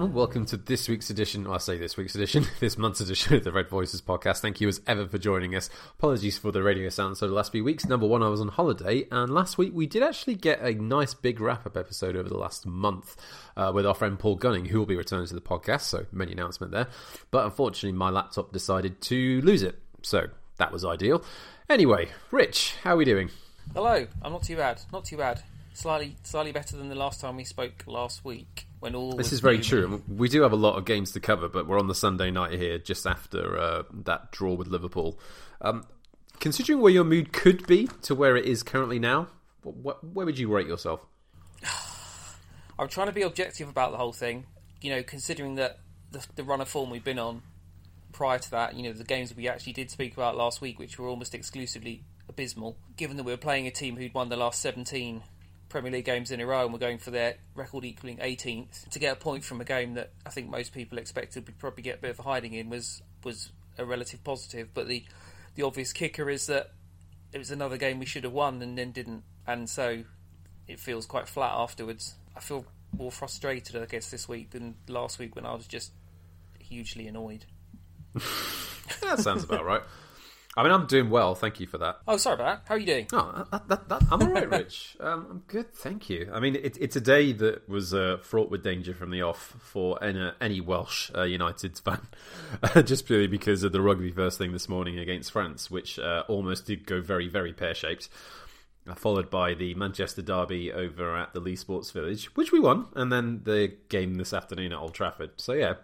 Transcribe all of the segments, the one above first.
gentlemen. Welcome to this week's edition. Well, I say this week's edition, this month's edition of the Red Voices podcast. Thank you as ever for joining us. Apologies for the radio sound so the last few weeks. Number one, I was on holiday, and last week we did actually get a nice big wrap up episode over the last month uh, with our friend Paul Gunning, who will be returning to the podcast. So many announcement there. But unfortunately, my laptop decided to lose it. So that was ideal. Anyway, Rich, how are we doing? Hello, I'm not too bad. Not too bad. Slightly, slightly better than the last time we spoke last week when all. This is very true. We do have a lot of games to cover, but we're on the Sunday night here, just after uh, that draw with Liverpool. Um, considering where your mood could be to where it is currently now, what, where would you rate yourself? I'm trying to be objective about the whole thing. You know, considering that the, the run of form we've been on prior to that, you know, the games we actually did speak about last week, which were almost exclusively abysmal, given that we were playing a team who'd won the last 17 Premier League games in a row and were going for their record equaling 18th, to get a point from a game that I think most people expected would probably get a bit of a hiding in was was a relative positive. But the the obvious kicker is that it was another game we should have won and then didn't, and so it feels quite flat afterwards. I feel more frustrated, I guess, this week than last week when I was just hugely annoyed. That sounds about right. I mean, I'm doing well. Thank you for that. Oh, sorry about that. How are you doing? Oh, that, that, that, I'm all right, Rich. Um, I'm good, thank you. I mean, it, it's a day that was uh, fraught with danger from the off for any, any Welsh uh, United fan, just purely because of the rugby first thing this morning against France, which uh, almost did go very, very pear shaped. Uh, followed by the Manchester derby over at the Leigh Sports Village, which we won, and then the game this afternoon at Old Trafford. So yeah,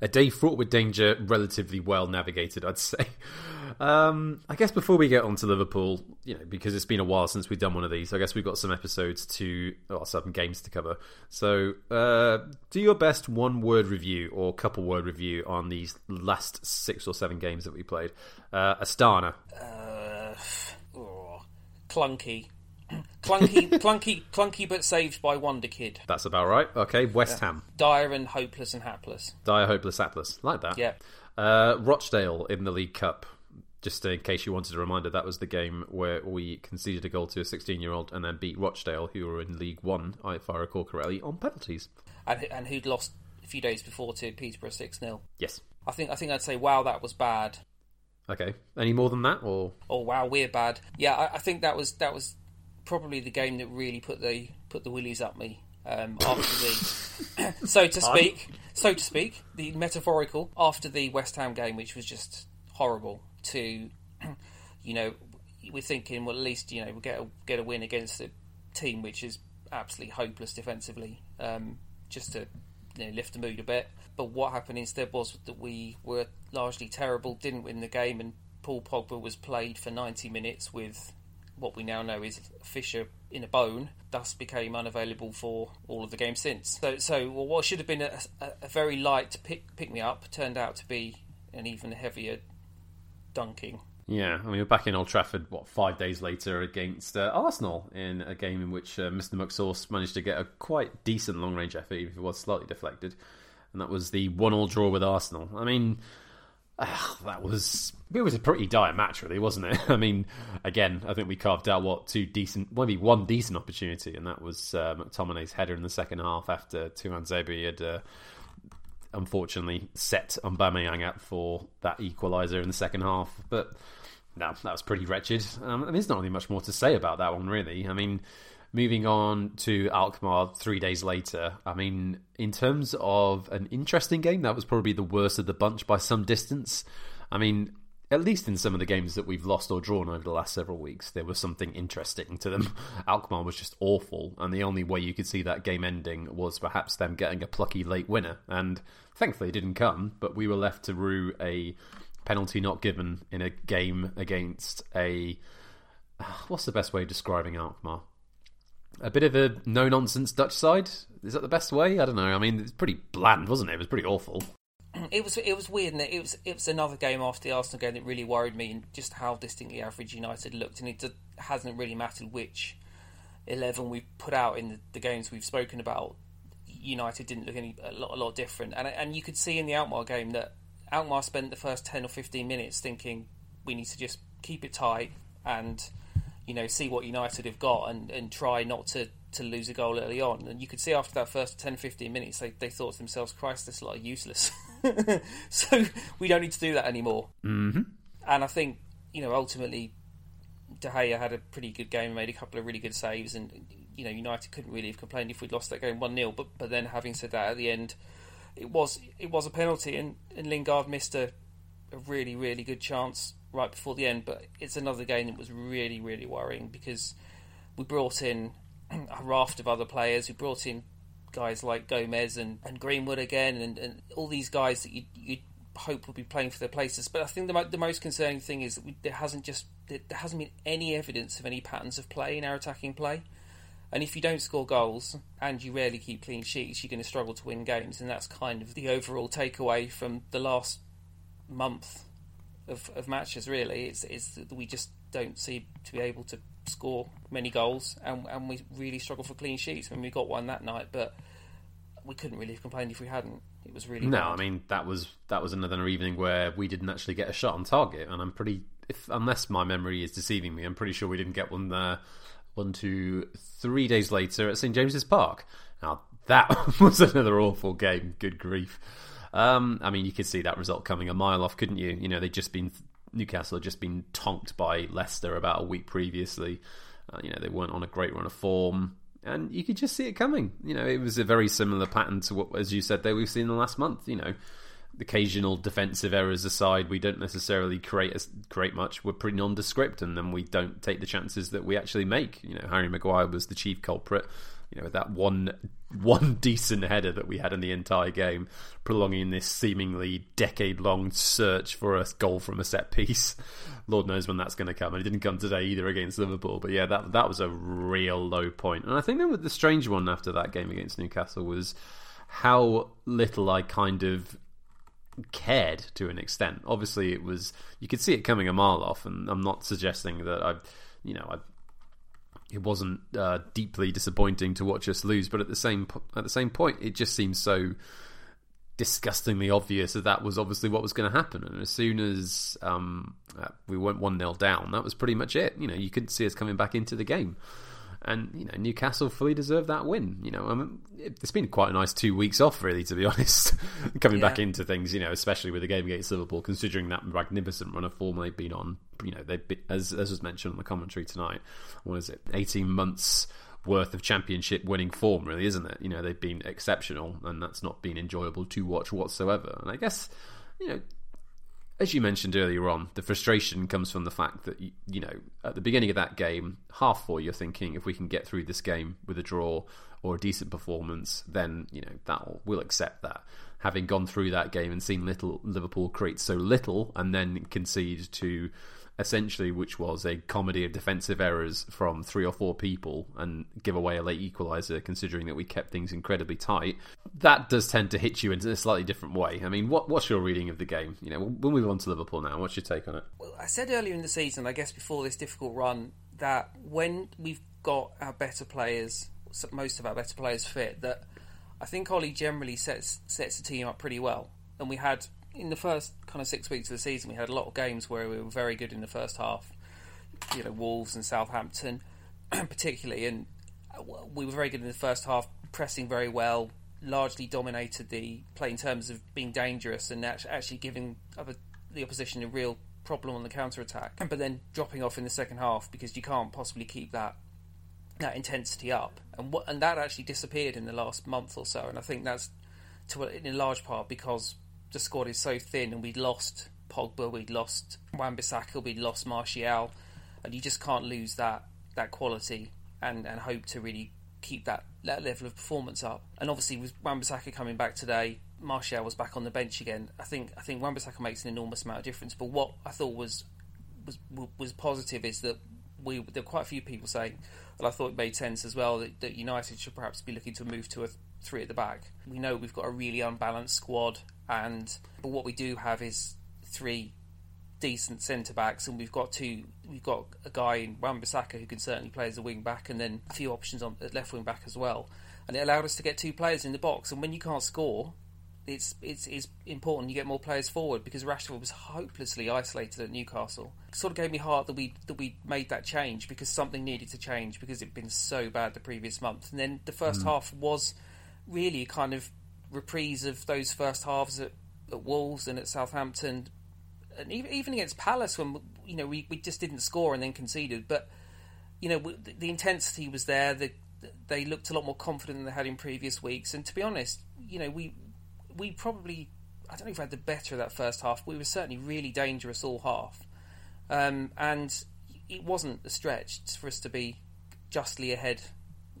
a day fraught with danger, relatively well navigated, I'd say. Um, I guess before we get on to Liverpool, you know, because it's been a while since we've done one of these, I guess we've got some episodes to, or some games to cover. So, uh, do your best one word review or couple word review on these last six or seven games that we played. Uh, Astana. Uh, oh, clunky. Clunky, clunky, clunky, but saved by Wonder Kid. That's about right. Okay, West Ham. Dire and hopeless and hapless. Dire, hopeless, hapless. Like that. Yeah. Uh, Rochdale in the League Cup. Just in case you wanted a reminder, that was the game where we conceded a goal to a 16 year old and then beat Rochdale, who were in League One, if I recall correctly, on penalties. And, and who'd lost a few days before to Peterborough 6 0. Yes. I think, I think I'd say, wow, that was bad. Okay. Any more than that, or Oh, wow, we're bad. Yeah, I, I think that was that was probably the game that really put the put the willies up me um, after the so to speak so to speak the metaphorical after the West Ham game which was just horrible to you know we're thinking well at least you know we'll get a, get a win against a team which is absolutely hopeless defensively um, just to you know, lift the mood a bit. But what happened instead was that we were largely terrible didn't win the game and Paul Pogba was played for 90 minutes with what we now know is a fissure in a bone, thus became unavailable for all of the games since. So, so well, what should have been a, a, very light pick, pick me up turned out to be an even heavier dunking. Yeah, I mean, we're back in Old Trafford, what, five days later against uh, Arsenal in a game in which uh, Mr. McSauce managed to get a quite decent long range effort, even if it was slightly deflected. And that was the one all draw with Arsenal. I mean, uh, that was. It was a pretty dire match, really, wasn't it? I mean, again, I think we carved out, what, two decent, maybe one decent opportunity, and that was uh, McTominay's header in the second half after Tuanzebe had. Uh, unfortunately set Aubameyang up for that equaliser in the second half. But no, that was pretty wretched. Um, and there's not really much more to say about that one, really. I mean, moving on to Alkmaar three days later, I mean, in terms of an interesting game, that was probably the worst of the bunch by some distance. I mean, at least in some of the games that we've lost or drawn over the last several weeks, there was something interesting to them. Alkmaar was just awful, and the only way you could see that game ending was perhaps them getting a plucky late winner. And thankfully, it didn't come, but we were left to rue a penalty not given in a game against a. What's the best way of describing Alkmaar? A bit of a no nonsense Dutch side? Is that the best way? I don't know. I mean, it's pretty bland, wasn't it? It was pretty awful. It was it was weird, and it? it was it was another game after the Arsenal game that really worried me, and just how distinctly average United looked, and it d- hasn't really mattered which eleven we've put out in the, the games we've spoken about. United didn't look any a lot, a lot different, and and you could see in the Alkmaar game that Alkmaar spent the first ten or fifteen minutes thinking we need to just keep it tight and you know see what United have got and, and try not to to lose a goal early on. And you could see after that first 10, 15 minutes, they, they thought to themselves, Christ, this lot are useless. so we don't need to do that anymore. Mm-hmm. And I think, you know, ultimately, De Gea had a pretty good game, made a couple of really good saves, and, you know, United couldn't really have complained if we'd lost that game 1 0. But, but then, having said that, at the end, it was it was a penalty, and, and Lingard missed a, a really, really good chance right before the end. But it's another game that was really, really worrying because we brought in a raft of other players. We brought in guys like Gomes and, and Greenwood again, and, and all these guys that you you hope will be playing for their places. But I think the the most concerning thing is that we, there hasn't just there hasn't been any evidence of any patterns of play in our attacking play. And if you don't score goals and you rarely keep clean sheets, you're going to struggle to win games. And that's kind of the overall takeaway from the last month of, of matches. Really, it's, it's that we just don't seem to be able to score many goals, and, and we really struggle for clean sheets. I mean, we got one that night, but we couldn't really have complained if we hadn't. It was really no. bad. I mean, that was that was another evening where we didn't actually get a shot on target, and I'm pretty, if unless my memory is deceiving me, I'm pretty sure we didn't get one there. One, two, three days later at St James's Park. Now that was another awful game. Good grief. Um, I mean, you could see that result coming a mile off, couldn't you? You know, they'd just been Newcastle had just been tonked by Leicester about a week previously. Uh, you know, they weren't on a great run of form, and you could just see it coming. You know, it was a very similar pattern to what, as you said, there we've seen in the last month. You know, occasional defensive errors aside, we don't necessarily create create much. We're pretty nondescript, and then we don't take the chances that we actually make. You know, Harry Maguire was the chief culprit. You know, with that one one decent header that we had in the entire game, prolonging this seemingly decade long search for a goal from a set piece. Lord knows when that's going to come, and it didn't come today either against Liverpool. But yeah, that that was a real low point. And I think that the strange one after that game against Newcastle was how little I kind of cared to an extent. Obviously, it was you could see it coming a mile off, and I'm not suggesting that I, you know, I. It wasn't uh, deeply disappointing to watch us lose, but at the same at the same point, it just seems so disgustingly obvious that that was obviously what was going to happen. And as soon as um, uh, we went one 0 down, that was pretty much it. You know, you couldn't see us coming back into the game and you know Newcastle fully deserved that win. You know, I mean, it's been quite a nice two weeks off, really, to be honest. Coming yeah. back into things, you know, especially with the game against Liverpool, considering that magnificent run of form they've been on. You know, they've been, as as was mentioned on the commentary tonight. What is it? Eighteen months worth of championship winning form, really, isn't it? You know, they've been exceptional, and that's not been enjoyable to watch whatsoever. And I guess, you know, as you mentioned earlier on, the frustration comes from the fact that you, know at the beginning of that game, half four, you're thinking if we can get through this game with a draw or a decent performance, then you know that we'll accept that. Having gone through that game and seen little Liverpool create so little and then concede to essentially, which was a comedy of defensive errors from three or four people and give away a late equaliser, considering that we kept things incredibly tight. That does tend to hit you in a slightly different way. I mean, what, what's your reading of the game? You know, we'll, we'll move on to Liverpool now. What's your take on it? Well, I said earlier in the season, I guess before this difficult run, that when we've got our better players, most of our better players fit, that I think Ollie generally sets sets the team up pretty well. And we had in the first kind of six weeks of the season, we had a lot of games where we were very good in the first half. You know, Wolves and Southampton, particularly, and uh, we were very good in the first half, pressing very well, largely dominated the play in terms of being dangerous and actually giving the opposition a real problem on the counter attack. But then dropping off in the second half because you can't possibly keep that that intensity up, and what, and that actually disappeared in the last month or so. And I think that's to in large part because the squad is so thin, and we'd lost Pogba, we'd lost Wan-Bissaka, we'd lost Martial, and you just can't lose that that quality and, and hope to really keep that, that level of performance up. And obviously, with Wan-Bissaka coming back today, Martial was back on the bench again. I think I think Wan-Bissaka makes an enormous amount of difference. But what I thought was was was positive is that we there were quite a few people saying, and I thought it made sense as well that, that United should perhaps be looking to move to a three at the back. We know we've got a really unbalanced squad and but what we do have is three decent centre backs, and we've got two. We've got a guy in Wan-Bissaka who can certainly play as a wing back, and then a few options on left wing back as well. And it allowed us to get two players in the box. And when you can't score, it's it's it's important you get more players forward because Rashford was hopelessly isolated at Newcastle. It sort of gave me heart that we that we made that change because something needed to change because it'd been so bad the previous month. And then the first mm. half was really kind of reprise of those first halves at, at Wolves and at Southampton, and even, against Palace when you know we, we just didn't score and then conceded. But you know the, the intensity was there. The, they looked a lot more confident than they had in previous weeks. And to be honest, you know we we probably I don't know if we had the better of that first half. We were certainly really dangerous all half, um, and it wasn't a stretch for us to be justly ahead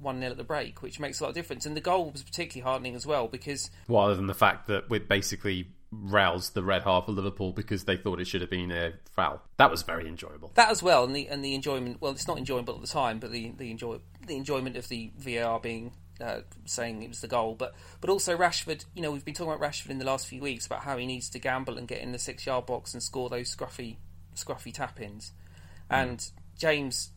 one 0 at the break, which makes a lot of difference. And the goal was particularly heartening as well because, well, other than the fact that we basically roused the red half of Liverpool because they thought it should have been a foul. That was very enjoyable. That as well, and the and the enjoyment. Well, it's not enjoyable at the time, but the the enjoy the enjoyment of the VAR being uh, saying it was the goal, but but also Rashford. You know, we've been talking about Rashford in the last few weeks about how he needs to gamble and get in the six yard box and score those scruffy scruffy tap ins, mm. and James,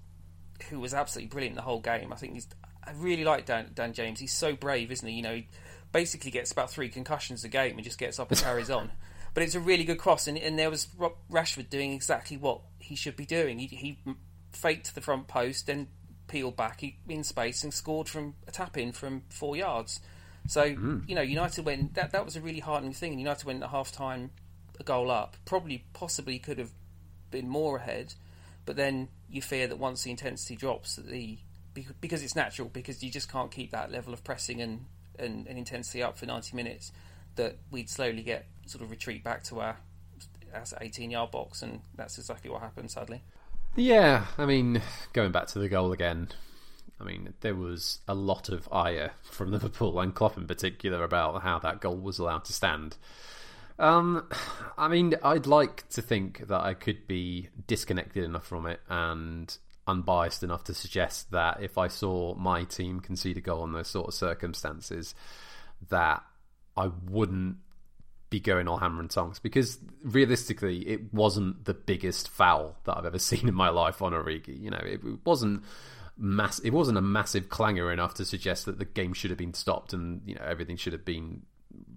who was absolutely brilliant the whole game. I think he's I really like Dan, Dan James. He's so brave, isn't he? You know, he basically gets about three concussions a game and just gets up and carries on. But it's a really good cross, and, and there was Rashford doing exactly what he should be doing. He, he faked the front post, then peeled back in space and scored from a tap in from four yards. So mm. you know, United went. That that was a really heartening thing. United went at half time a goal up. Probably, possibly could have been more ahead, but then you fear that once the intensity drops, that the because it's natural because you just can't keep that level of pressing and, and, and intensity up for 90 minutes that we'd slowly get sort of retreat back to our, our 18 yard box and that's exactly what happened sadly yeah i mean going back to the goal again I mean, there was a lot of ire from Liverpool and Klopp in particular about how that goal was allowed to stand. Um, I mean, I'd like to think that I could be disconnected enough from it and unbiased enough to suggest that if I saw my team concede a goal in those sort of circumstances, that I wouldn't be going all hammer and tongs because realistically, it wasn't the biggest foul that I've ever seen in my life on Origi. You know, it, wasn't mass. It wasn't a massive clangor enough to suggest that the game should have been stopped and you know everything should have been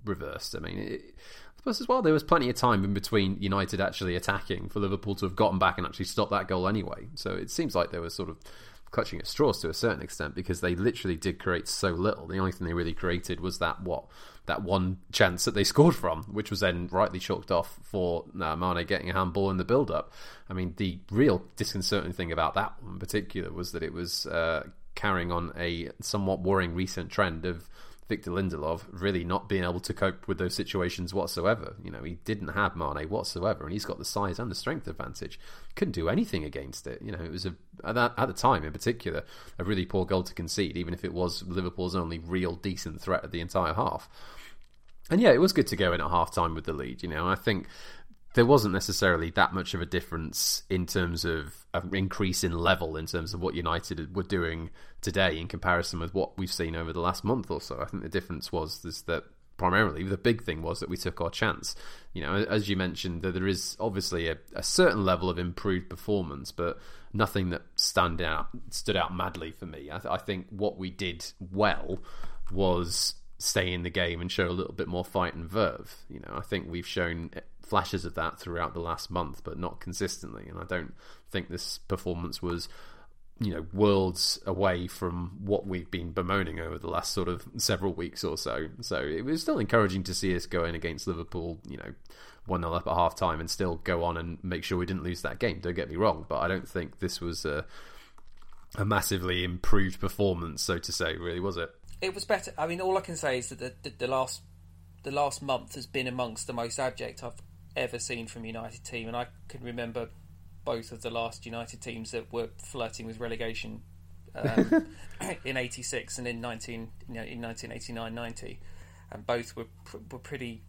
reversed. I mean, it, Plus, as well, there was plenty of time in between United actually attacking for Liverpool to have gotten back and actually stopped that goal anyway. So it seems like they were sort of clutching at straws to a certain extent because they literally did create so little. The only thing they really created was that what that one chance that they scored from, which was then rightly chalked off for uh, Mane getting a handball in the build-up. I mean, the real disconcerting thing about that one in particular was that it was uh, carrying on a somewhat worrying recent trend of Victor Lindelof really not being able to cope with those situations whatsoever. You know, he didn't have Mane whatsoever, and he's got the size and the strength advantage. Couldn't do anything against it. You know, it was a at, that, at the time in particular a really poor goal to concede, even if it was Liverpool's only real decent threat of the entire half. And yeah, it was good to go in at half time with the lead. You know, I think there wasn't necessarily that much of a difference in terms of an increase in level in terms of what United were doing today in comparison with what we've seen over the last month or so. I think the difference was is that primarily the big thing was that we took our chance. You know, as you mentioned, that there is obviously a, a certain level of improved performance, but nothing that stand out stood out madly for me. I, th- I think what we did well was stay in the game and show a little bit more fight and verve. You know, I think we've shown flashes of that throughout the last month, but not consistently. And I don't think this performance was, you know, worlds away from what we've been bemoaning over the last sort of several weeks or so. So it was still encouraging to see us go in against Liverpool, you know, 1 0 up at half time and still go on and make sure we didn't lose that game. Don't get me wrong, but I don't think this was a, a massively improved performance, so to say, really, was it? it was better. I mean, all I can say is that the, the, the, last the last month has been amongst the most abject I've ever seen from United team, and I can remember both of the last United teams that were flirting with relegation um, in '86 and in 19 you know, in 1989-90, and both were were pretty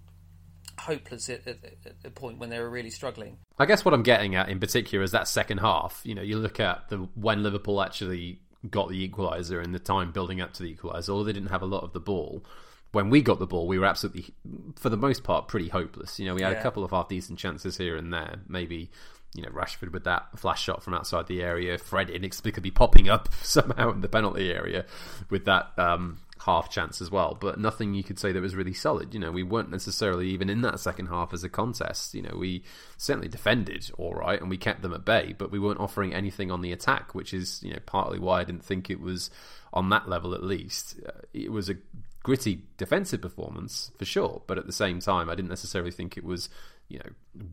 hopeless at, at, at, the point when they were really struggling. I guess what I'm getting at in particular is that second half. You know, you look at the when Liverpool actually got the equaliser and the time building up to the equaliser, although they didn't have a lot of the ball. When we got the ball, we were absolutely, for the most part, pretty hopeless. You know, we had yeah. a couple of half decent chances here and there. Maybe, you know, Rashford with that flash shot from outside the area, Fred inexplicably popping up somehow in the penalty area with that um, half chance as well, but nothing you could say that was really solid. You know, we weren't necessarily even in that second half as a contest. You know, we certainly defended all right and we kept them at bay, but we weren't offering anything on the attack, which is you know partly why I didn't think it was on that level at least. Uh, it was a gritty defensive performance for sure, but at the same time, I didn't necessarily think it was you know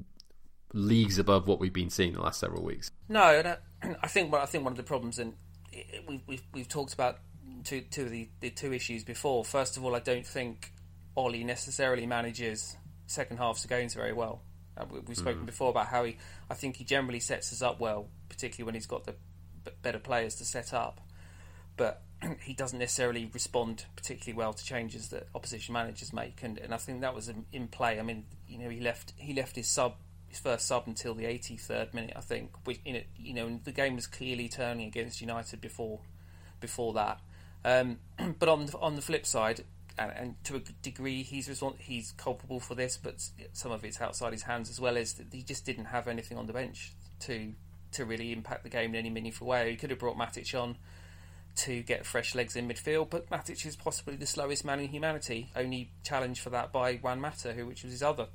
leagues above what we've been seeing the last several weeks. No, I, I think I think one of the problems, and we've we've, we've talked about two two of the, the two issues before. First of all, I don't think Ollie necessarily manages second halves of games very well. Uh, we've spoken mm. before about how he, I think he generally sets us up well, particularly when he's got the better players to set up. But he doesn't necessarily respond particularly well to changes that opposition managers make, and, and I think that was in, in play. I mean, you know, he left he left his sub his first sub until the 83rd minute, I think. Which, in it, you know, the game was clearly turning against United before before that. Um, but on the, on the flip side, and, and, to a degree, he's he's culpable for this, but some of it's outside his hands as well. Is that he just didn't have anything on the bench to to really impact the game in any meaningful way. He could have brought Matic on to get fresh legs in midfield, but Matic is possibly the slowest man in humanity. Only challenged for that by Juan Mata, who which was his other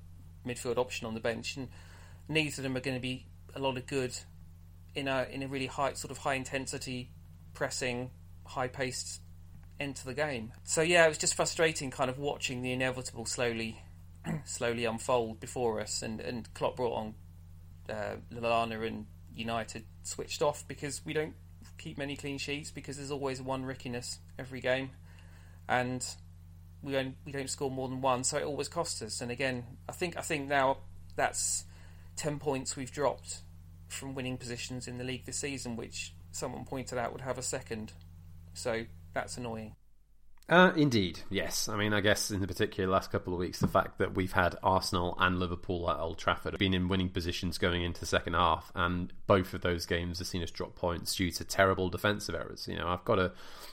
midfield option on the bench, and neither of them are going to be a lot of good in a in a really high sort of high intensity pressing, high paced end to the game. So yeah, it was just frustrating, kind of watching the inevitable slowly slowly unfold before us, and and Klopp brought on uh, Lallana and United switched off because we don't keep many clean sheets because there's always one rickiness every game, and we don't we don't score more than one, so it always costs us. And again, I think I think now that's ten points we've dropped from winning positions in the league this season, which someone pointed out would have a second. So that's annoying. Uh, indeed, yes. I mean, I guess in the particular last couple of weeks, the fact that we've had Arsenal and Liverpool at Old Trafford have been in winning positions going into the second half, and both of those games have seen us drop points due to terrible defensive errors. You know, I've got to,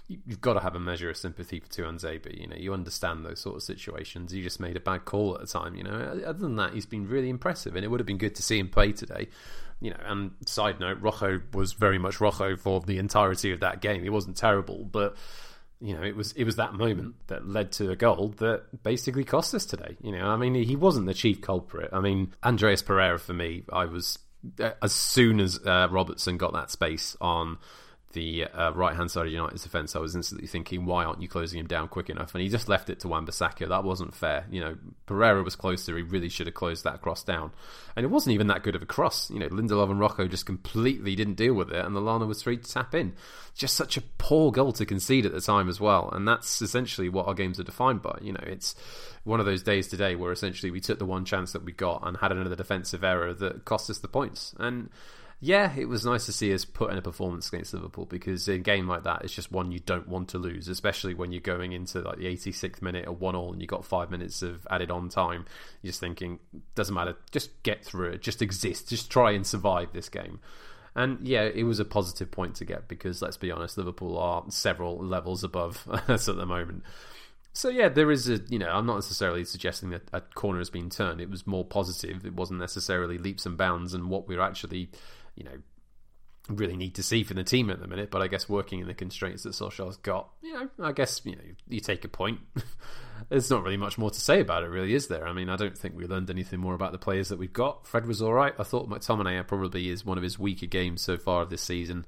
you've got to have a measure of sympathy for Tuanzebe. You know, you understand those sort of situations. You just made a bad call at the time. You know, other than that, he's been really impressive, and it would have been good to see him play today you know, and side note, Rojo was very much Rojo for the entirety of that game. He wasn't terrible, but you know, it was it was that moment that led to a goal that basically cost us today. You know, I mean, he wasn't the chief culprit. I mean, Andreas Pereira for me, I was as soon as uh, Robertson got that space on the uh, right hand side of United's defence, I was instantly thinking, why aren't you closing him down quick enough? And he just left it to Wan-Bissaka. That wasn't fair. You know, Pereira was closer. He really should have closed that cross down. And it wasn't even that good of a cross. You know, Lindelof and Rojo just completely didn't deal with it, and Lallana was free to tap in. Just such a poor goal to concede at the time as well. And that's essentially what our games are defined by. You know, it's one of those days today where essentially we took the one chance that we got and had another defensive error that cost us the points. And yeah, it was nice to see us put in a performance against Liverpool because a game like that is just one you don't want to lose, especially when you're going into like the 86th minute or one all and you got five minutes of added on time. You're just thinking, doesn't matter, just get through it, just exist, just try and survive this game. And yeah, it was a positive point to get because let's be honest, Liverpool are several levels above us at the moment. So yeah, there is a you know I'm not necessarily suggesting that a corner has been turned. It was more positive. It wasn't necessarily leaps and bounds, and what we're actually you know, really need to see for the team at the minute. But I guess working in the constraints that Solskjaer's got, you know, I guess you know you take a point. There's not really much more to say about it, really, is there? I mean, I don't think we learned anything more about the players that we've got. Fred was all right. I thought McTominay probably is one of his weaker games so far of this season.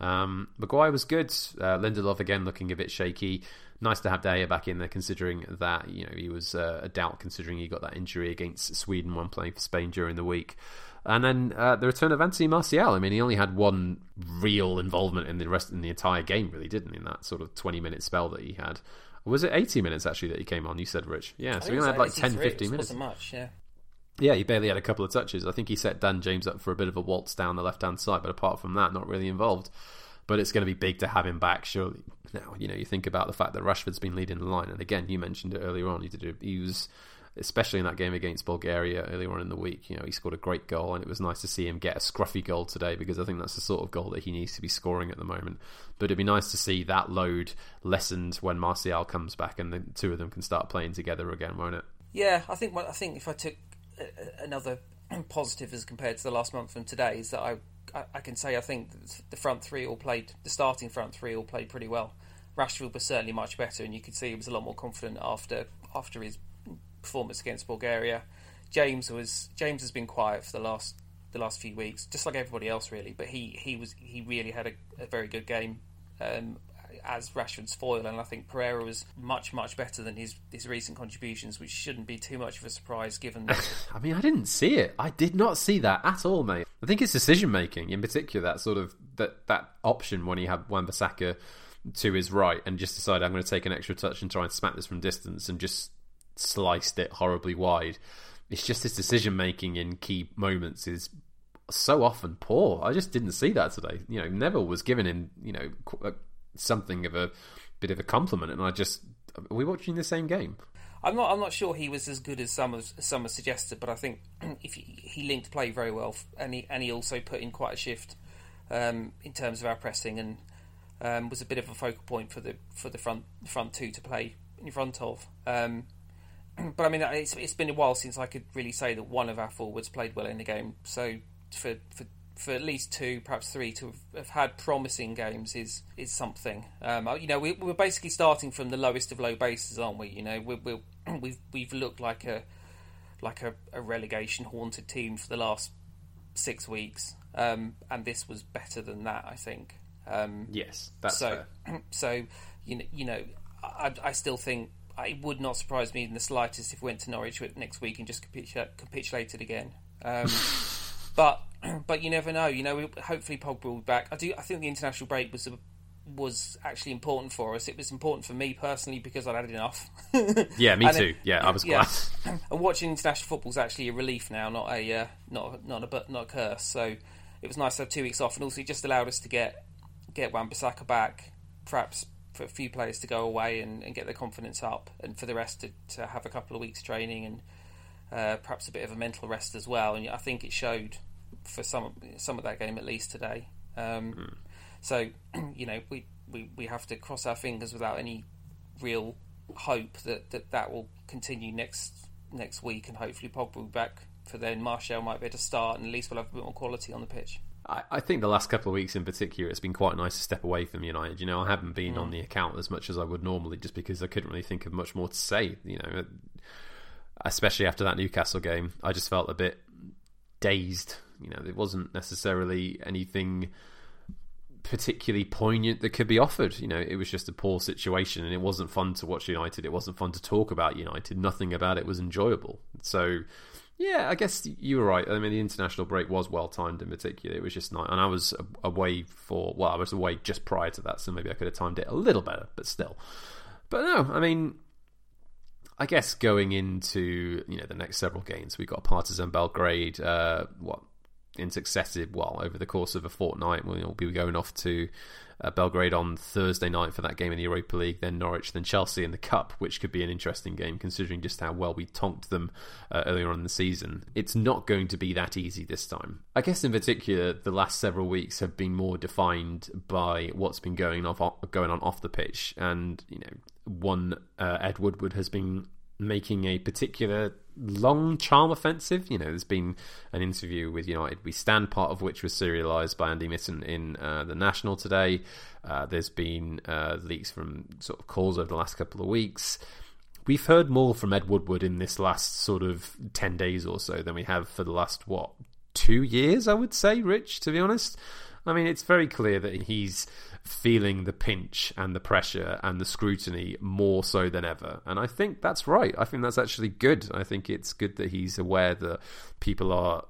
Um, Maguire was good. Uh, Lindelof again looking a bit shaky. Nice to have Gea back in there, considering that you know he was uh, a doubt, considering he got that injury against Sweden when playing for Spain during the week. And then uh, the return of Anthony Martial. I mean, he only had one real involvement in the rest in the entire game, really, didn't he? In that sort of twenty minute spell that he had. Or was it eighty minutes actually that he came on? You said, Rich. Yeah, so he only had like 10, 15 minutes. Wasn't much, yeah. Yeah, he barely had a couple of touches. I think he set Dan James up for a bit of a waltz down the left hand side, but apart from that, not really involved. But it's going to be big to have him back, surely. Now, you know, you think about the fact that Rashford's been leading the line, and again, you mentioned it earlier on. He did. He was especially in that game against Bulgaria earlier on in the week. You know, he scored a great goal, and it was nice to see him get a scruffy goal today because I think that's the sort of goal that he needs to be scoring at the moment. But it'd be nice to see that load lessened when Martial comes back, and the two of them can start playing together again, won't it? Yeah, I think. I think if I took another positive as compared to the last month from today is that I I, can say I think the front three all played the starting front three all played pretty well. Rashford was certainly much better, and you could see he was a lot more confident after after his performance against Bulgaria. James was James has been quiet for the last the last few weeks, just like everybody else really. But he, he was he really had a, a very good game um, as Rashford's foil, and I think Pereira was much much better than his his recent contributions, which shouldn't be too much of a surprise given. I mean, I didn't see it. I did not see that at all, mate. I think it's decision making in particular that sort of that that option when he had Wan-Bissaka to his right and just decided I'm going to take an extra touch and try and smack this from distance and just sliced it horribly wide. It's just his decision making in key moments is so often poor. I just didn't see that today. You know, Neville was given him, you know, uh, something of a bit of a compliment, and I just are we watching the same game? I'm not. I'm not sure he was as good as some of some have suggested, but I think if he, he, linked play very well, and he and he also put in quite a shift um, in terms of our pressing, and um, was a bit of a focal point for the for the front front two to play in front of. Um, but I mean, it's, it's been a while since I could really say that one of our forwards played well in the game. So for for for at least two, perhaps three, to have, have had promising games is is something. Um, you know, we, are basically starting from the lowest of low bases, aren't we? You know, we, we we've we've looked like a like a, a, relegation haunted team for the last six weeks, um, and this was better than that, I think. Um, yes, that's so. Fair. So you know, you know, I, I still think it would not surprise me in the slightest if we went to Norwich next week and just capitulated again. Um, but but you never know. You know, hopefully Pogba will be back. I do. I think the international break was a, was actually important for us. It was important for me personally because I'd had enough. yeah, me too. yeah, I was yeah. glad. and watching international football is actually a relief now, not a uh, not not a not a curse. So it was nice to have two weeks off, and also it just allowed us to get get Wan-Bissaka back, perhaps for a few players to go away and, and, get their confidence up, and for the rest to, to have a couple of weeks training and uh, perhaps a bit of a mental rest as well. And I think it showed for some some of that game at least today. Um, mm. So you know we, we, we have to cross our fingers without any real hope that, that that will continue next next week, and hopefully Pogba will be back for then. Martial might be able to start, and at least we'll have a bit more quality on the pitch. I, I think the last couple of weeks in particular, it's been quite nice to step away from United. You know, I haven't been mm. on the account as much as I would normally, just because I couldn't really think of much more to say. You know, especially after that Newcastle game, I just felt a bit dazed. You know, there wasn't necessarily anything particularly poignant that could be offered. You know, it was just a poor situation, and it wasn't fun to watch United. It wasn't fun to talk about United. Nothing about it was enjoyable. So yeah, I guess you were right. I mean, the international break was well timed in particular. It was just nice. And I was away for, well, I was away just prior to that, so maybe I could have timed it a little better, but still. But no, I mean, I guess going into, you know, the next several games, we've got Partizan Belgrade, uh, what, in successive, well, over the course of a fortnight, we'll be going off to uh, Belgrade on Thursday night for that game in the Europa League, then Norwich, then Chelsea in the Cup, which could be an interesting game considering just how well we tonked them uh, earlier on in the season. It's not going to be that easy this time. I guess in particular, the last several weeks have been more defined by what's been going off going on off the pitch, and you know, one uh, Ed Woodward has been making a particular long charm offensive. You know, there's been an interview with United We Stand, part of which was serialised by Andy Mitten in uh, the National today. Uh, there's been uh, leaks from sort of calls over the last couple of weeks. We've heard more from Ed Woodward in this last sort of 10 days or so than we have for the last, what, two years, I would say, Rich, to be honest. I mean, it's very clear that he's feeling the pinch and the pressure and the scrutiny more so than ever. And I think that's right. I think that's actually good. I think it's good that he's aware that people are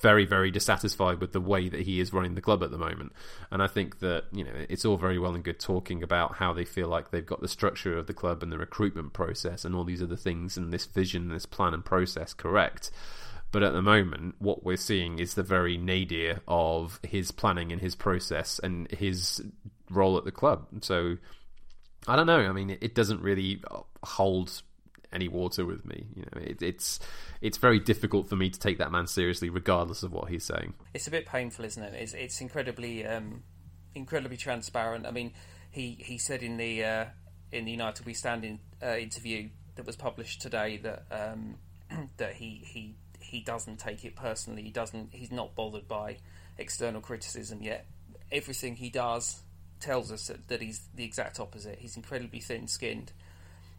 very, very dissatisfied with the way that he is running the club at the moment. And I think that, you know, it's all very well and good talking about how they feel like they've got the structure of the club and the recruitment process and all these other things and this vision, this plan and process correct. But at the moment, what we're seeing is the very nadir of his planning and his process and his role at the club. So I don't know. I mean, it, doesn't really hold any water with me. You know, it, it's it's very difficult for me to take that man seriously, regardless of what he's saying. It's a bit painful, isn't it? It's, it's incredibly um, incredibly transparent. I mean, he he said in the uh, in the United We Stand in, uh, interview that was published today that um, that he he he doesn't take it personally. He doesn't. He's not bothered by external criticism yet. Everything he does tells us that, that he's the exact opposite. He's incredibly thin-skinned.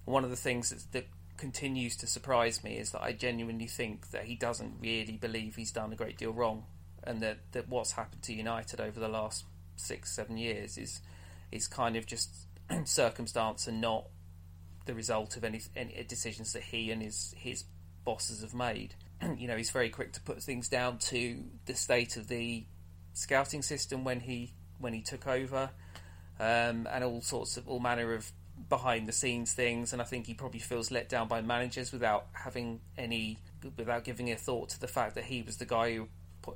One of the things that, that continues to surprise me is that I genuinely think that he doesn't really believe he's done a great deal wrong, and that, that what's happened to United over the last six, seven years is is kind of just circumstance and not the result of any, any decisions that he and his his bosses have made. you know, he's very quick to put things down to the state of the scouting system when he when he took over, um, and all sorts of all manner of behind the scenes things. And I think he probably feels let down by managers without having any without giving a thought to the fact that he was the guy who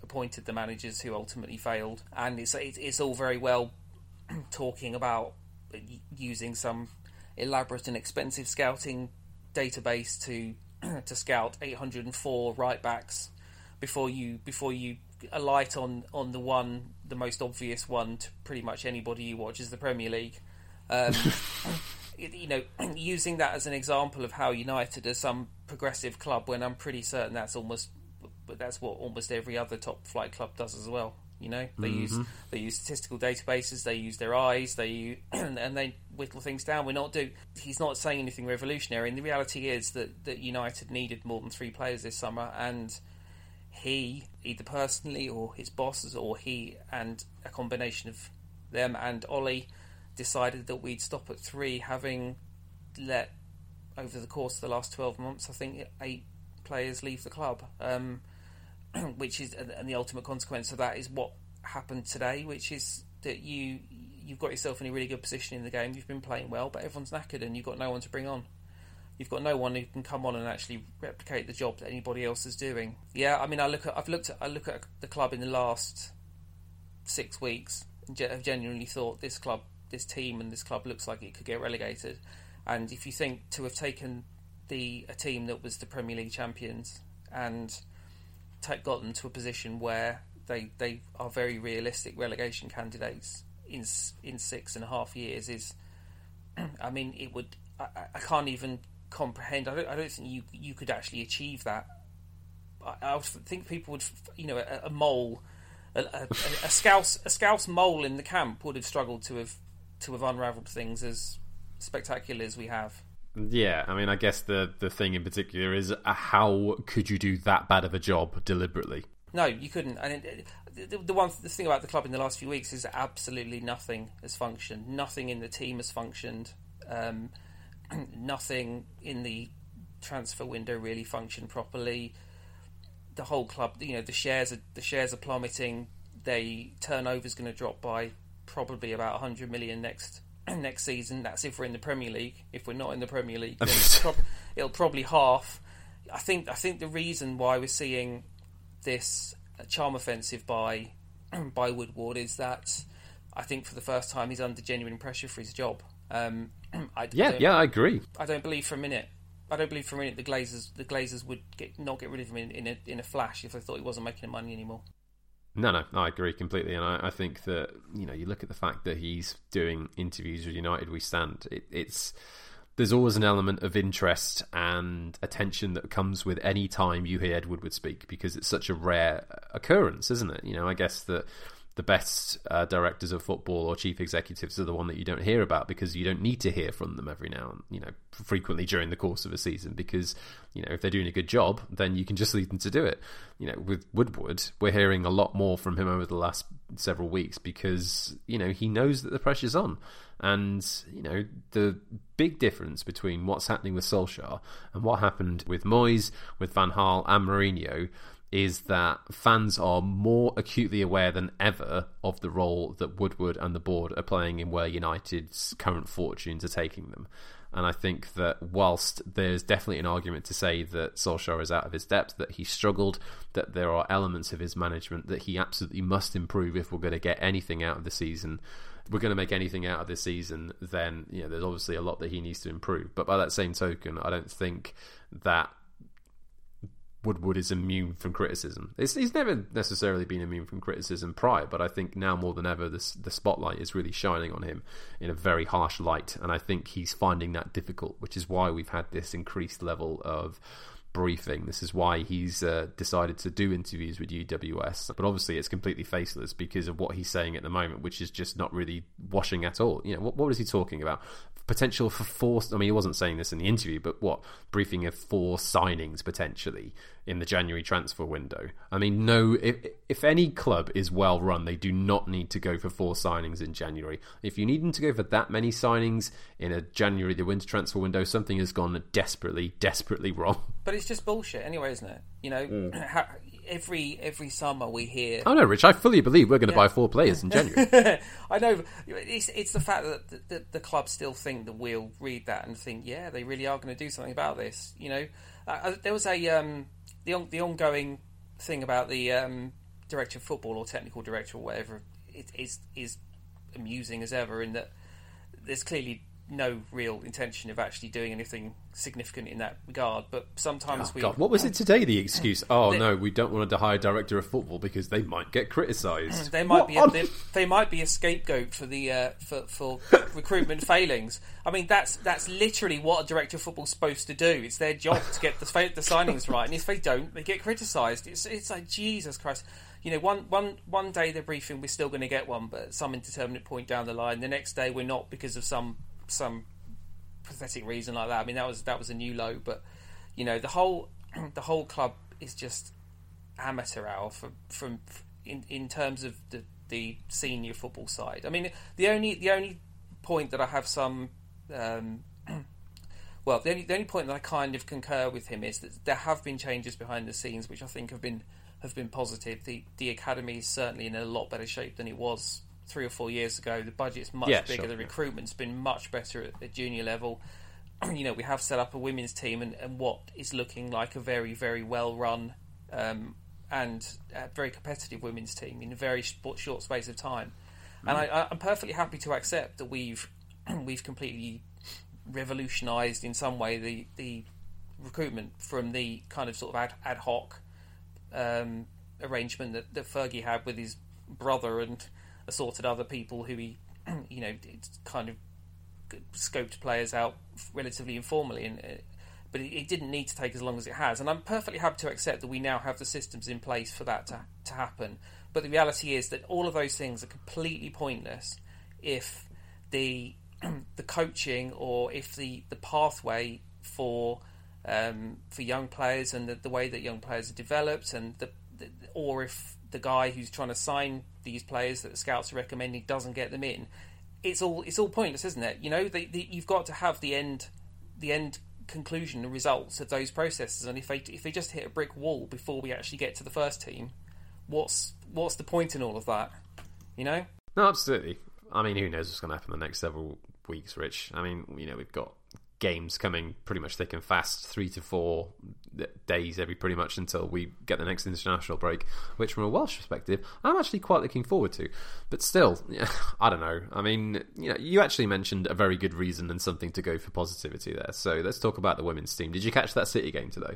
appointed the managers who ultimately failed. And it's it's all very well talking about using some elaborate and expensive scouting database to to scout 804 right backs before you before you alight on on the one the most obvious one to pretty much anybody who watches the Premier League. Um, you know, using that as an example of how United are some progressive club, when I'm pretty certain that's almost that's what almost every other top flight club does as well. You know, they mm-hmm. use they use statistical databases, they use their eyes, they use, and they whittle things down. We're not do. He's not saying anything revolutionary, and the reality is that that United needed more than three players this summer, and he, either personally or his bosses, or he and a combination of them and Ollie, decided that we'd stop at three, having let over the course of the last twelve months, I think eight players leave the club. Um, which is and the ultimate consequence of that is what happened today, which is that you you've got yourself in a really good position in the game. You've been playing well, but everyone's knackered and you've got no one to bring on. You've got no one who can come on and actually replicate the job that anybody else is doing. Yeah, I mean, I look at I've looked at I look at the club in the last six weeks and have genuinely thought this club, this team, and this club looks like it could get relegated. And if you think to have taken the a team that was the Premier League champions and got them to a position where they they are very realistic relegation candidates in in six and a half years is, I mean, it would I, I can't even comprehend. I don't I don't think you you could actually achieve that. I, I think people would you know a, a mole. A, a, a, scouse a scouse mole in the camp would have struggled to have to have unravelled things as spectacular as we have. Yeah, I mean, I guess the the thing in particular is uh, how could you do that bad of a job deliberately? No, you couldn't. And the, the one the thing about the club in the last few weeks is absolutely nothing has functioned. Nothing in the team has functioned. Um, nothing in the transfer window really functioned properly. The whole club, you know, the shares are the shares are plummeting. They turnover is going to drop by probably about 100 million next next season. That's if we're in the Premier League. If we're not in the Premier League, then prob- it'll probably half. I think I think the reason why we're seeing this charm offensive by by Woodward is that I think for the first time he's under genuine pressure for his job. Um, I, yeah, I yeah, I agree. I don't believe for a minute. I don't believe for a minute the Glazers the Glazers would get, not get rid of him in, in a, in a flash if they thought he wasn't making money anymore. No, no, I agree completely, and I, I, think that you know you look at the fact that he's doing interviews with United We Stand. It, it's there's always an element of interest and attention that comes with any time you hear Ed Woodward speak because it's such a rare occurrence, isn't it? You know, I guess that the best uh, directors of football or chief executives are the one that you don't hear about because you don't need to hear from them every now and you know frequently during the course of a season because you know if they're doing a good job then you can just leave them to do it. You know with Woodward we're hearing a lot more from him over the last several weeks because you know he knows that the pressure's on. And you know the big difference between what's happening with Solskjaer and what happened with Moyes with Van Gaal and Mourinho is that fans are more acutely aware than ever of the role that Woodward and the board are playing in where United's current fortunes are taking them. And I think that whilst there's definitely an argument to say that Solskjaer is out of his depth, that he struggled, that there are elements of his management that he absolutely must improve if we're going to get anything out of the season, we're going to make anything out of this season, then you know there's obviously a lot that he needs to improve. But by that same token, I don't think that Woodward is immune from criticism. It's, he's never necessarily been immune from criticism prior, but I think now more than ever, this, the spotlight is really shining on him in a very harsh light, and I think he's finding that difficult, which is why we've had this increased level of briefing. This is why he's uh, decided to do interviews with UWS. But obviously, it's completely faceless because of what he's saying at the moment, which is just not really washing at all. You know, what, what is he talking about? Potential for four. I mean, he wasn't saying this in the interview, but what briefing of four signings potentially in the January transfer window. I mean, no. If, if any club is well run, they do not need to go for four signings in January. If you need them to go for that many signings in a January the winter transfer window, something has gone desperately, desperately wrong. But it's just bullshit anyway, isn't it? You know, mm. how, every every summer we hear. Oh no, Rich! I fully believe we're going to yeah. buy four players in January. I know. It's it's the fact that the, the, the, club still think that we'll read that and think, yeah, they really are going to do something about this. You know, uh, uh, there was a um, the on, the ongoing thing about the um, director of football or technical director or whatever. It is is amusing as ever in that there's clearly no real intention of actually doing anything significant in that regard. But sometimes oh, we. God, what was it today? The excuse? Oh no, we don't want to hire a director of football because they might get criticised. They might what be. A, they, they, might be a scapegoat for the uh, for, for recruitment failings. I mean, that's that's literally what a director of football's supposed to do. It's their job to get the, the signings right, and if they don't, they get criticised. It's it's like Jesus Christ you know, one, one, one day they're briefing, we're still going to get one, but at some indeterminate point down the line, the next day we're not because of some some pathetic reason like that. I mean, that was that was a new low, but you know, the whole the whole club is just amateur hour from from in in terms of the the senior football side. I mean, the only the only point that I have some. Um, well, the only, the only point that I kind of concur with him is that there have been changes behind the scenes, which I think have been have been positive. The the academy is certainly in a lot better shape than it was three or four years ago. The budget's much yeah, bigger. Sure, the recruitment's been much better at, the junior level. you know, we have set up a women's team and, and what is looking like a very, very well run um, and very competitive women's team in a very short, short space of time. Mm. And I, I'm perfectly happy to accept that we've we've completely revolutionised in some way the the recruitment from the kind of sort of ad, ad hoc um, arrangement that, that Fergie had with his brother and assorted other people who he, you know, kind of scoped players out relatively informally, and uh, but it, it, didn't need to take as long as it has. And I'm perfectly happy to accept that we now have the systems in place for that to to happen. But the reality is that all of those things are completely pointless if the the coaching or if the the pathway for um, for young players and the, the, way that young players are developed and the, the or if the guy who's trying to sign these players that the scouts are recommending doesn't get them in, it's all it's all pointless, isn't it? You know, the, the, you've got to have the end the end conclusion the results of those processes, and if they if they just hit a brick wall before we actually get to the first team, what's what's the point in all of that? You know? No, absolutely. I mean, who knows what's going to happen the next several weeks, Rich? I mean, you know, we've got games coming pretty much thick and fast, three to four days every pretty much until we get the next international break, which from a Welsh perspective, I'm actually quite looking forward to. But still, I don't know. I mean, you know, you actually mentioned a very good reason and something to go for positivity there. So let's talk about the women's team. Did you catch that City game today?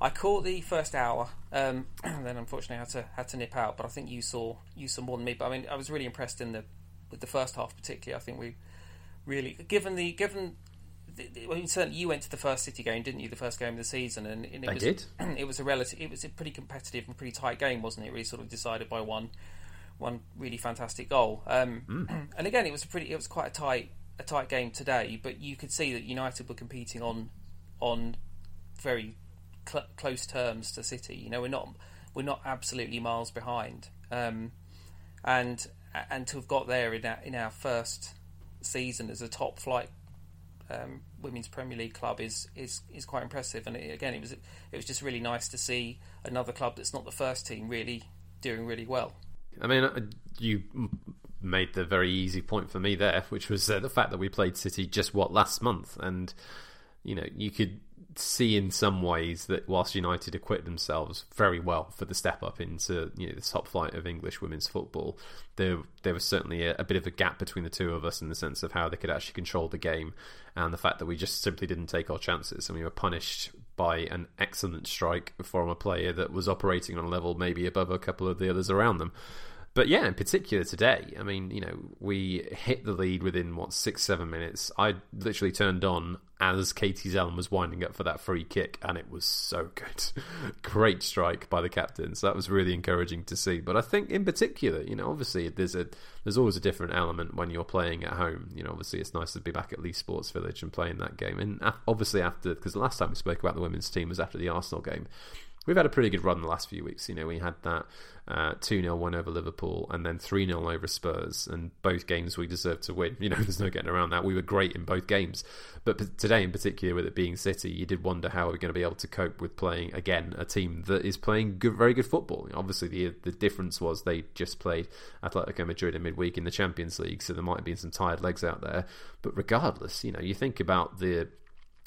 I caught the first hour, um, and then unfortunately had to had to nip out. But I think you saw you saw more than me. But I mean, I was really impressed in the with the first half, particularly. I think we really given the given certainly you went to the first City game, didn't you? The first game of the season, and, and it I was, did. It was a relative. It was a pretty competitive and pretty tight game, wasn't it? Really, sort of decided by one, one really fantastic goal. Um, mm. And again, it was a pretty. It was quite a tight, a tight game today. But you could see that United were competing on, on, very cl- close terms to City. You know, we're not, we're not absolutely miles behind. Um, and and to have got there in our, in our first season as a top flight um, women's Premier League club is is is quite impressive. And it, again, it was it was just really nice to see another club that's not the first team really doing really well. I mean, uh, you made the very easy point for me there, which was uh, the fact that we played City just what last month, and you know you could see in some ways that whilst United equipped themselves very well for the step up into you know the top flight of English women's football, there there was certainly a, a, bit of a gap between the two of us in the sense of how they could actually control the game, and the fact that we just simply didn't take our chances and we were punished by an excellent strike from a player that was operating on a level maybe above a couple of the others around them. But yeah, in particular today, I mean, you know, we hit the lead within what six, seven minutes. I literally turned on as Katie Zelem was winding up for that free kick, and it was so good. Great strike by the captain. So that was really encouraging to see. But I think, in particular, you know, obviously there's a there's always a different element when you're playing at home. You know, obviously it's nice to be back at Leigh Sports Village and playing that game. And obviously after, because the last time we spoke about the women's team was after the Arsenal game we've had a pretty good run the last few weeks. You know, we had that uh, 2 0 win over Liverpool and then 3 0 over Spurs, and both games we deserved to win. You know, there's no getting around that. We were great in both games. But today, in particular, with it being City, you did wonder how we're going to be able to cope with playing, again, a team that is playing good, very good football. Obviously, the, the difference was they just played Atletico Madrid in midweek in the Champions League, so there might have been some tired legs out there. But regardless, you know, you think about the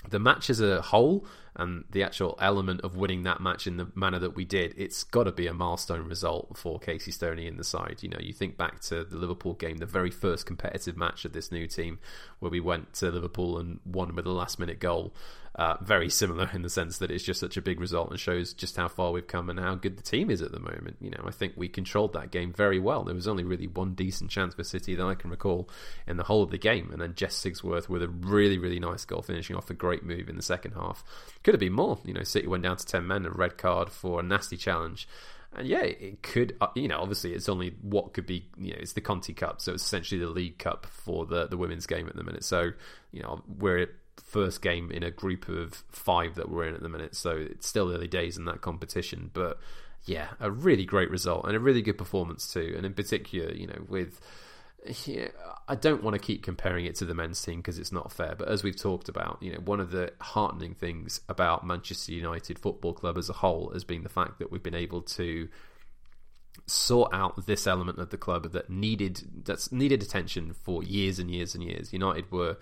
the match as a whole and the actual element of winning that match in the manner that we did, it's got to be a milestone result for Casey Stoney in the side. You know, you think back to the Liverpool game, the very first competitive match of this new team, where we went to Liverpool and won with a last minute goal. Uh, very similar in the sense that it's just such a big result and shows just how far we've come and how good the team is at the moment. You know, I think we controlled that game very well. There was only really one decent chance for City that I can recall in the whole of the game, and then Jess Sigsworth with a really, really nice goal, finishing off a great move in the second half. Could have been more. You know, City went down to 10 men, a red card for a nasty challenge. And yeah, it could, uh, you know, obviously it's only what could be, you know, it's the Conti Cup. So it's essentially the League Cup for the, the women's game at the minute. So, you know, we're first game in a group of five that we're in at the minute. So it's still early days in that competition. But yeah, a really great result and a really good performance too. And in particular, you know, with yeah, I don't want to keep comparing it to the men's team because it's not fair. But as we've talked about, you know, one of the heartening things about Manchester United Football Club as a whole has been the fact that we've been able to sort out this element of the club that needed that's needed attention for years and years and years. United were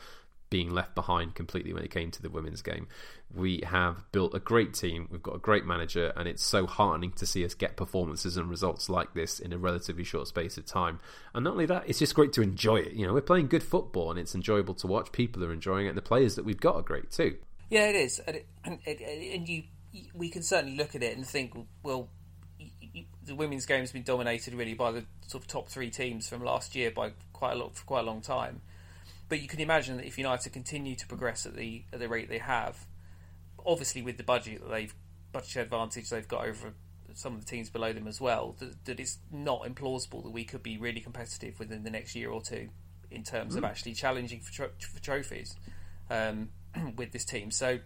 being left behind completely when it came to the women's game. We have built a great team, we've got a great manager, and it's so heartening to see us get performances and results like this in a relatively short space of time. And not only that, it's just great to enjoy it. You know, we're playing good football and it's enjoyable to watch. People are enjoying it, and the players that we've got are great too. Yeah, it is, and, it, and, it, and you, we can certainly look at it and think, well, the women's game has been dominated really by the sort of top three teams from last year by quite a lot for quite a long time. But you can imagine that if United continue to progress at the at the rate they have, obviously with the budget that they've budget advantage they've got over some of the teams below them as well, that, that it's not implausible that we could be really competitive within the next year or two in terms mm. of actually challenging for, tro- for trophies um, with this team. So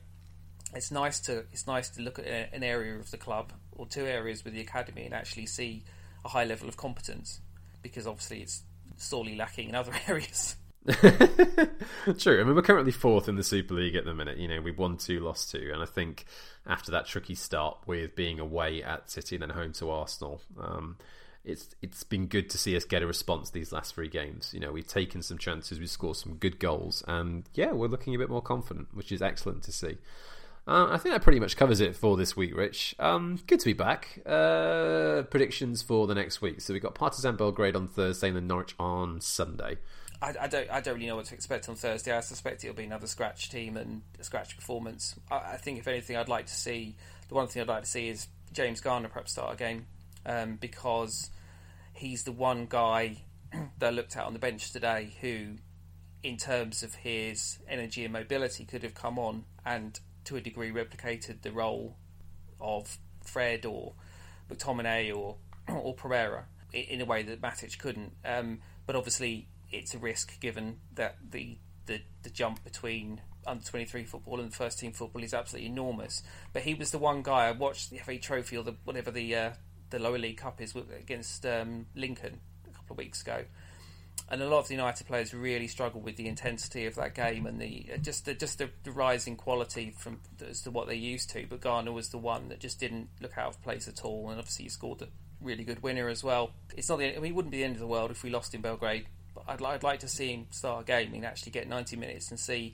it's nice to it's nice to look at an area of the club or two areas with the academy and actually see a high level of competence because obviously it's sorely lacking in other areas. True. I mean, we're currently fourth in the Super League at the minute. You know, we've won two, lost two, and I think after that tricky start with being away at City and then home to Arsenal, um, it's it's been good to see us get a response these last three games. You know, we've taken some chances, we've scored some good goals, and yeah, we're looking a bit more confident, which is excellent to see. Uh, I think that pretty much covers it for this week, Rich. Um, good to be back. Uh, predictions for the next week. So we've got Partizan Belgrade on Thursday and then Norwich on Sunday. I, I, don't I don't really know what to expect on Thursday. I suspect it'll be another scratch team and a scratch performance. I, I, think if anything, I'd like to see the one thing I'd like to see is James Garner perhaps start a game um, because he's the one guy that I looked at on the bench today who, in terms of his energy and mobility, could have come on and to a degree replicated the role of Fred or McTominay or or Pereira in a way that Matic couldn't. Um, but obviously it's a risk given that the the, the jump between under 23 football and first team football is absolutely enormous. But he was the one guy I watched the FA Trophy or the, whatever the uh, the lower league cup is against um, Lincoln a couple of weeks ago, and a lot of the United players really struggled with the intensity of that game and the uh, just the, just the, the rising quality from as to what they used to. But Garner was the one that just didn't look out of place at all, and obviously he scored a really good winner as well. It's not the I mean, it wouldn't be the end of the world if we lost in Belgrade I'd, I'd like to see him start a game and actually get 90 minutes and see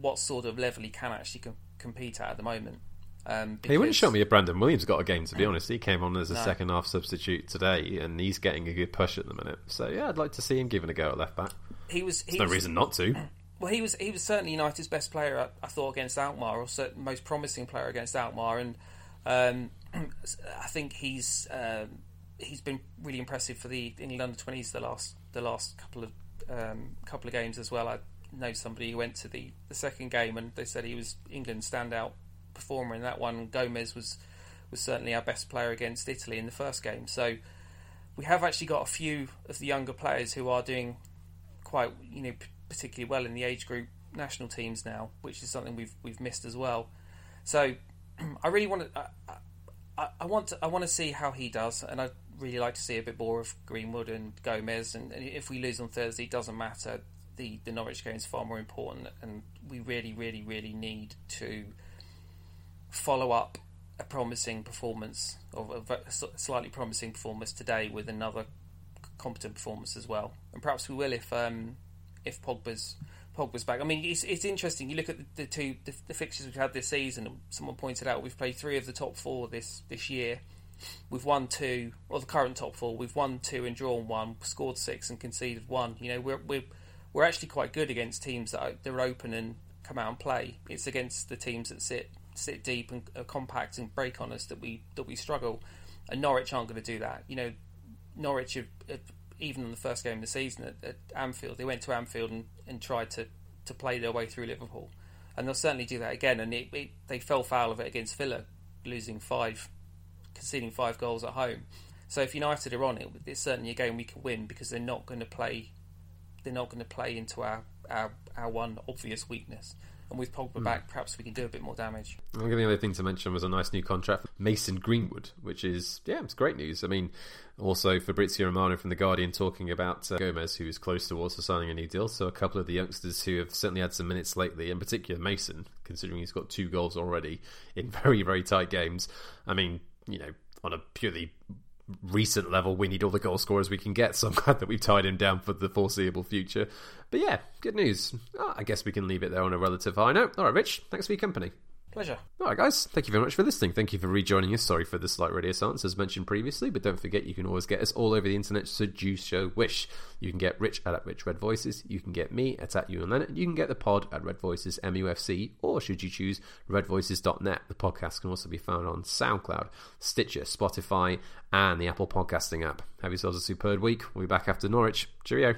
what sort of level he can actually com- compete at at the moment. Um, because... He wouldn't show me if Brandon Williams got a game. To be honest, he came on as a no. second half substitute today, and he's getting a good push at the minute. So yeah, I'd like to see him given a go at left back. He was. He no reason not to. Well, he was. He was certainly United's best player. I, I thought against Alkmaar, or most promising player against Alkmaar, and um, I think he's. Um, he's been really impressive for the England under twenties the last the last couple of um, couple of games as well. I know somebody who went to the, the second game and they said he was England's standout performer in that one. Gomes was was certainly our best player against Italy in the first game. So we have actually got a few of the younger players who are doing quite you know particularly well in the age group national teams now, which is something we've we've missed as well. So I really want to. I, I, I, want to, I want to see how he does, and I really like to see a bit more of Greenwood and Gomes. And, and if we lose on Thursday, it doesn't matter. The the Norwich game is far more important, and we really, really, really need to follow up a promising performance or a slightly promising performance today with another competent performance as well. And perhaps we will if um, if Pogba's Pogba's back. I mean, it's, it's interesting. You look at the, the two the, the, fixtures we've had this season. Someone pointed out we've played three of the top four this this year. We've won two, or the current top four. We've won two and drawn one, scored six and conceded one. You know, we're we're we're actually quite good against teams that are, that are open and come out and play. It's against the teams that sit sit deep and are compact and break on us that we that we struggle. And Norwich aren't going to do that. You know, Norwich have, have even in the first game of the season at, at Anfield, they went to Anfield and, and tried to, to play their way through Liverpool, and they'll certainly do that again. And it, it, they fell foul of it against Villa, losing five, conceding five goals at home. So if United are on it, it's certainly a game we can win because they're not going to play. They're not going to play into our, our our one obvious weakness, and with Pogba mm. back, perhaps we can do a bit more damage. I think the other thing to mention was a nice new contract for Mason Greenwood, which is yeah, it's great news. I mean, also Fabrizio Romano from the Guardian talking about uh, Gomes, who is close towards signing a new deal. So a couple of the youngsters who have certainly had some minutes lately, in particular Mason, considering he's got two goals already in very very tight games. I mean, you know, on a purely recent level, we need all the goal scorers we can get. So I'm glad that we've tied him down for the foreseeable future. But yeah, good news. Oh, I guess we can leave it there on a relative high note. All right, Rich, thanks for your company. Pleasure. All right, guys. Thank you very much for listening. Thank you for rejoining us. Sorry for the slight radio silence, as mentioned previously, but don't forget you can always get us all over the internet should you so wish. You can get Rich at, at Rich Red Voices. You can get me at, at Ewan Leonard. You can get the pod at Red Voices MUFC, or should you choose redvoices.net, the podcast can also be found on SoundCloud, Stitcher, Spotify, and the Apple Podcasting app. Have yourselves a superb week. We'll be back after Norwich. Cheerio.